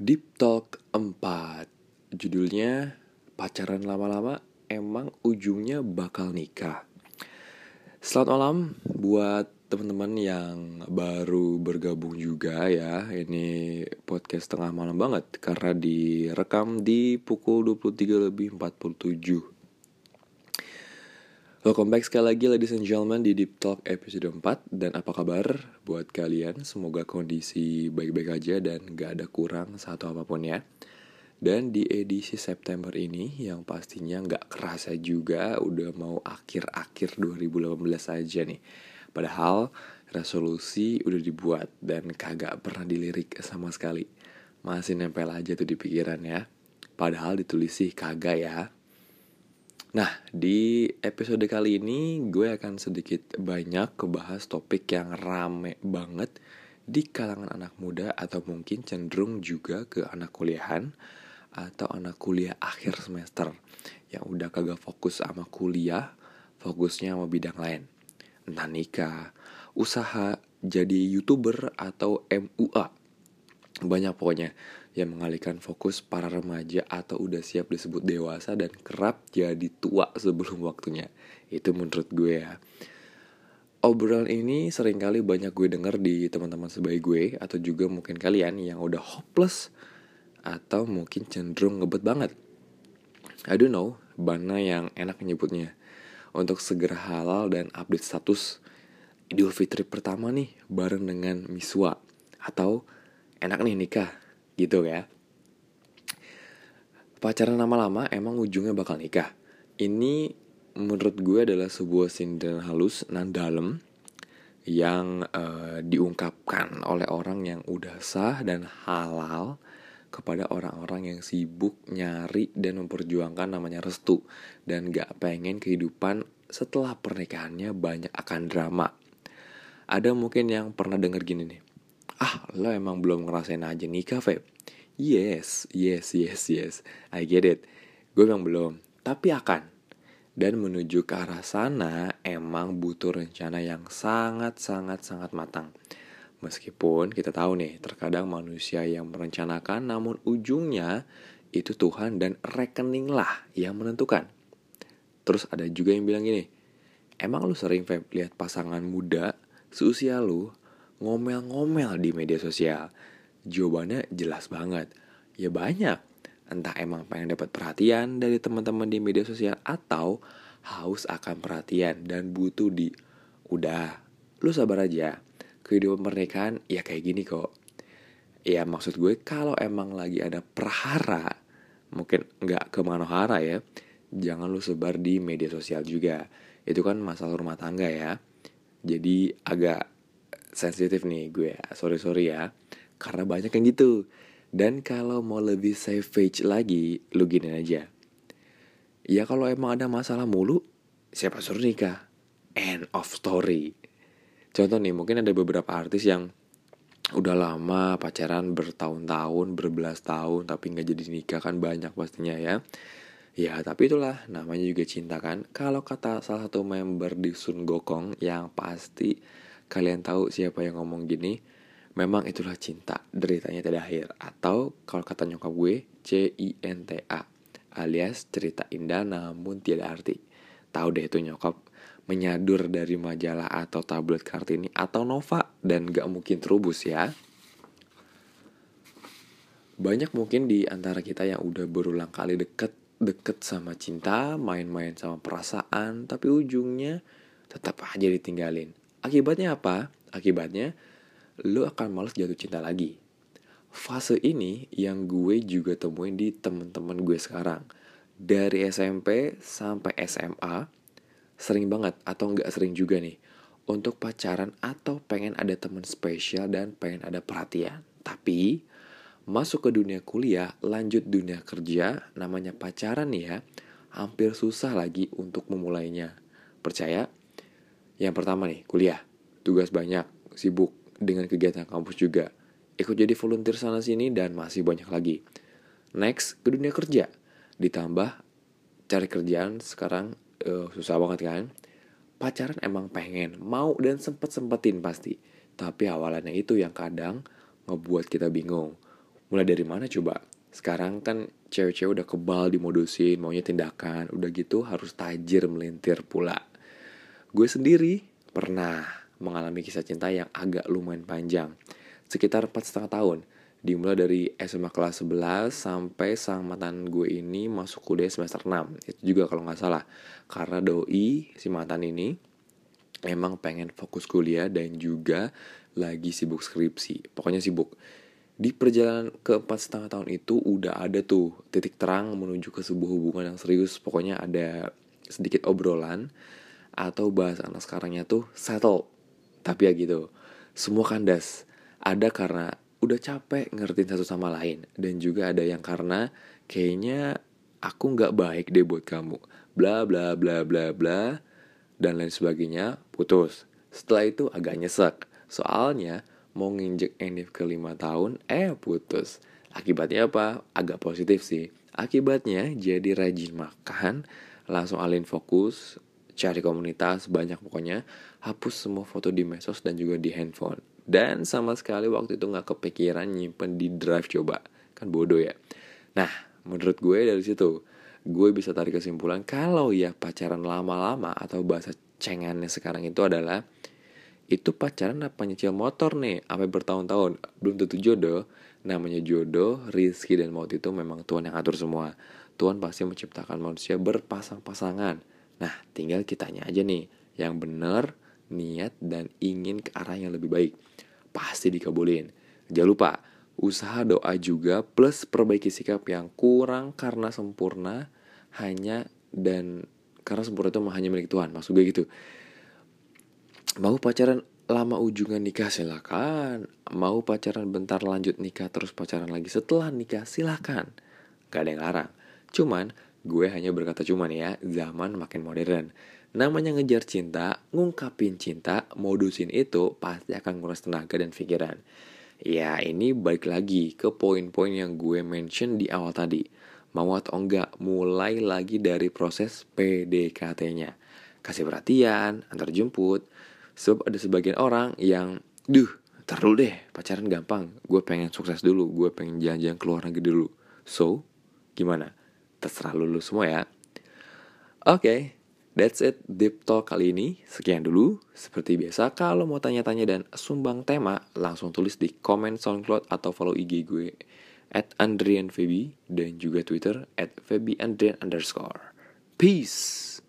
Deep Talk 4 Judulnya Pacaran lama-lama emang ujungnya bakal nikah. Selamat malam buat teman-teman yang baru bergabung juga ya. Ini podcast tengah malam banget Karena direkam di pukul 23 lebih 47 Welcome back sekali lagi ladies and gentlemen di Deep Talk episode 4 Dan apa kabar buat kalian? Semoga kondisi baik-baik aja dan gak ada kurang satu apa pun ya. Dan di edisi September ini yang pastinya gak kerasa juga Udah mau akhir-akhir 2018 aja nih. Padahal resolusi udah dibuat dan kagak pernah dilirik sama sekali. Masih nempel aja tuh di pikiran ya. Padahal ditulis sih kagak ya Nah, di episode kali ini gue akan sedikit banyak kebahas topik yang rame banget di kalangan anak muda atau mungkin cenderung juga ke anak kuliahan atau anak kuliah akhir semester yang udah kagak fokus sama kuliah, fokusnya sama bidang lain. Entah nikah, usaha, jadi youtuber atau MUA. Banyak pokoknya yang mengalihkan fokus para remaja atau udah siap disebut dewasa dan kerap jadi tua sebelum waktunya. Itu menurut gue ya. Obrolan ini sering kali banyak gue denger di teman-teman sebaik gue atau juga mungkin kalian yang udah hopeless atau mungkin cenderung ngebet banget. I don't know, mana yang enak nyebutnya. Untuk segera halal dan update status Idul Fitri pertama nih bareng dengan Miswa atau enak nih nikah gitu ya. Pacaran lama-lama emang ujungnya bakal nikah. Ini menurut gue adalah sebuah sindiran halus nan dalam yang uh, diungkapkan oleh orang yang udah sah dan halal kepada orang-orang yang sibuk nyari dan memperjuangkan namanya restu dan gak pengen kehidupan setelah pernikahannya banyak akan drama. Ada mungkin yang pernah denger gini nih, ah lo emang belum ngerasain aja nikah Feb? Yes yes yes yes. I get it. Gue emang belum. Tapi akan. Dan menuju ke arah sana emang butuh rencana yang sangat sangat sangat matang. Meskipun kita tahu nih, terkadang manusia yang merencanakan namun ujungnya itu Tuhan dan rekening lah yang menentukan. Terus ada juga yang bilang gini, emang lu sering Feb lihat pasangan muda seusia lu ngomel-ngomel di media sosial? Jawabannya jelas banget. Ya banyak. Entah emang pengen dapat perhatian dari teman-teman di media sosial atau haus akan perhatian dan butuh di udah, lu sabar aja. Kehidupan pernikahan ya kayak gini kok. Ya maksud gue kalau emang lagi ada perhara, mungkin nggak ke Manohara ya, jangan lu sebar di media sosial juga. Itu kan masalah rumah tangga ya. Jadi agak sensitif nih gue sorry sorry ya. Karena banyak yang gitu. Dan kalau mau lebih savage lagi lu gini aja. Ya kalau emang ada masalah mulu siapa suruh nikah? End of story. Contoh nih mungkin ada beberapa artis yang udah lama pacaran bertahun-tahun berbelas tahun tapi nggak jadi nikah kan banyak pastinya ya. Ya tapi itulah namanya juga cinta kan. Kalau kata salah satu member di Sun Gokong yang pasti kalian tahu siapa yang ngomong gini, memang itulah cinta, deritanya tidak akhir. Atau kalau kata nyokap gue, C-I-N-T-A, alias cerita indah namun tiada arti. Tahu deh itu nyokap menyadur dari majalah atau tablet Kartini atau Nova dan gak mungkin terubus ya. Banyak mungkin di antara kita yang udah berulang kali deket deket sama cinta, main-main sama perasaan, tapi ujungnya tetap aja ditinggalin. Akibatnya apa? Akibatnya lo akan males jatuh cinta lagi. Fase ini yang gue juga temuin di temen-temen gue sekarang. Dari SMP sampai SMA, sering banget atau nggak sering juga nih untuk pacaran atau pengen ada temen spesial dan pengen ada perhatian. Tapi masuk ke dunia kuliah, lanjut dunia kerja, namanya pacaran nih ya, hampir susah lagi untuk memulainya. Percaya? Yang pertama nih, kuliah. Tugas banyak, sibuk dengan kegiatan kampus juga. Ikut jadi volunteer sana sini dan masih banyak lagi. Next, ke dunia kerja. Ditambah cari kerjaan sekarang uh, susah banget kan. Pacaran emang pengen, mau dan sempet-sempetin pasti. Tapi awalannya itu yang kadang ngebuat kita bingung. Mulai dari mana coba? Sekarang kan cewek-cewek udah kebal dimodusin, maunya tindakan, udah gitu harus tajir melintir pula. Gue sendiri pernah mengalami kisah cinta yang agak lumayan panjang, sekitar 4 setengah tahun. Dimulai dari SMA kelas 11 sampai sang mantan gue ini masuk kuliah semester 6. Itu juga kalau nggak salah. Karena doi si mantan ini emang pengen fokus kuliah dan juga lagi sibuk skripsi. Pokoknya sibuk di perjalanan ke empat setengah tahun itu udah ada tuh titik terang menuju ke sebuah hubungan yang serius pokoknya ada sedikit obrolan atau bahasa anak sekarangnya tuh settle. Tapi ya gitu semua kandas. Ada karena udah capek ngertiin satu sama lain. Dan juga ada yang karena kayaknya aku nggak baik deh buat kamu. Bla bla bla bla bla dan lain sebagainya. Putus. Setelah itu agak nyesek. Soalnya mau nginjek Enif ke lima tahun, eh putus. Akibatnya apa? Agak positif sih. Akibatnya jadi rajin makan, langsung alin fokus, cari komunitas banyak pokoknya, hapus semua foto di medsos dan juga di handphone. Dan sama sekali waktu itu nggak kepikiran nyimpen di drive coba, kan bodoh ya. Nah, menurut gue dari situ, gue bisa tarik kesimpulan kalau ya pacaran lama-lama atau bahasa cengannya sekarang itu adalah itu pacaran apa nyicil motor nih sampai bertahun-tahun. Belum tentu jodoh. Namanya jodoh rizki dan maut itu memang Tuhan yang atur semua. Tuhan pasti menciptakan manusia berpasang-pasangan nah tinggal kitanya aja nih yang benar niat dan ingin ke arah yang lebih baik pasti dikabulin jangan lupa usaha doa juga plus perbaiki sikap yang kurang karena sempurna hanya dan karena sempurna itu hanya milik Tuhan maksud gue gitu Mau pacaran lama ujungnya nikah silakan. Mau pacaran bentar lanjut nikah terus pacaran lagi setelah nikah silakan. Gak ada yang larang. Cuman gue hanya berkata cuman ya, zaman makin modern. Namanya ngejar cinta, ngungkapin cinta, modusin itu pasti akan nguras tenaga dan pikiran. Ya ini balik lagi ke poin-poin yang gue mention di awal tadi. Mau atau enggak, mulai lagi dari proses PDKT-nya. Kasih perhatian, antar jemput, Sebab ada sebagian orang yang, duh, ntar dulu deh, pacaran gampang. Gue pengen sukses dulu, gue pengen jalan-jalan ke luar negeri dulu. So, gimana? Terserah lu, semua ya. Oke, okay, that's it Deep Talk kali ini. Sekian dulu. Seperti biasa, kalau mau tanya-tanya dan sumbang tema, langsung tulis di komen SoundCloud atau follow IG gue at Andrian Feby dan juga Twitter at Feby Andrian underscore. Peace!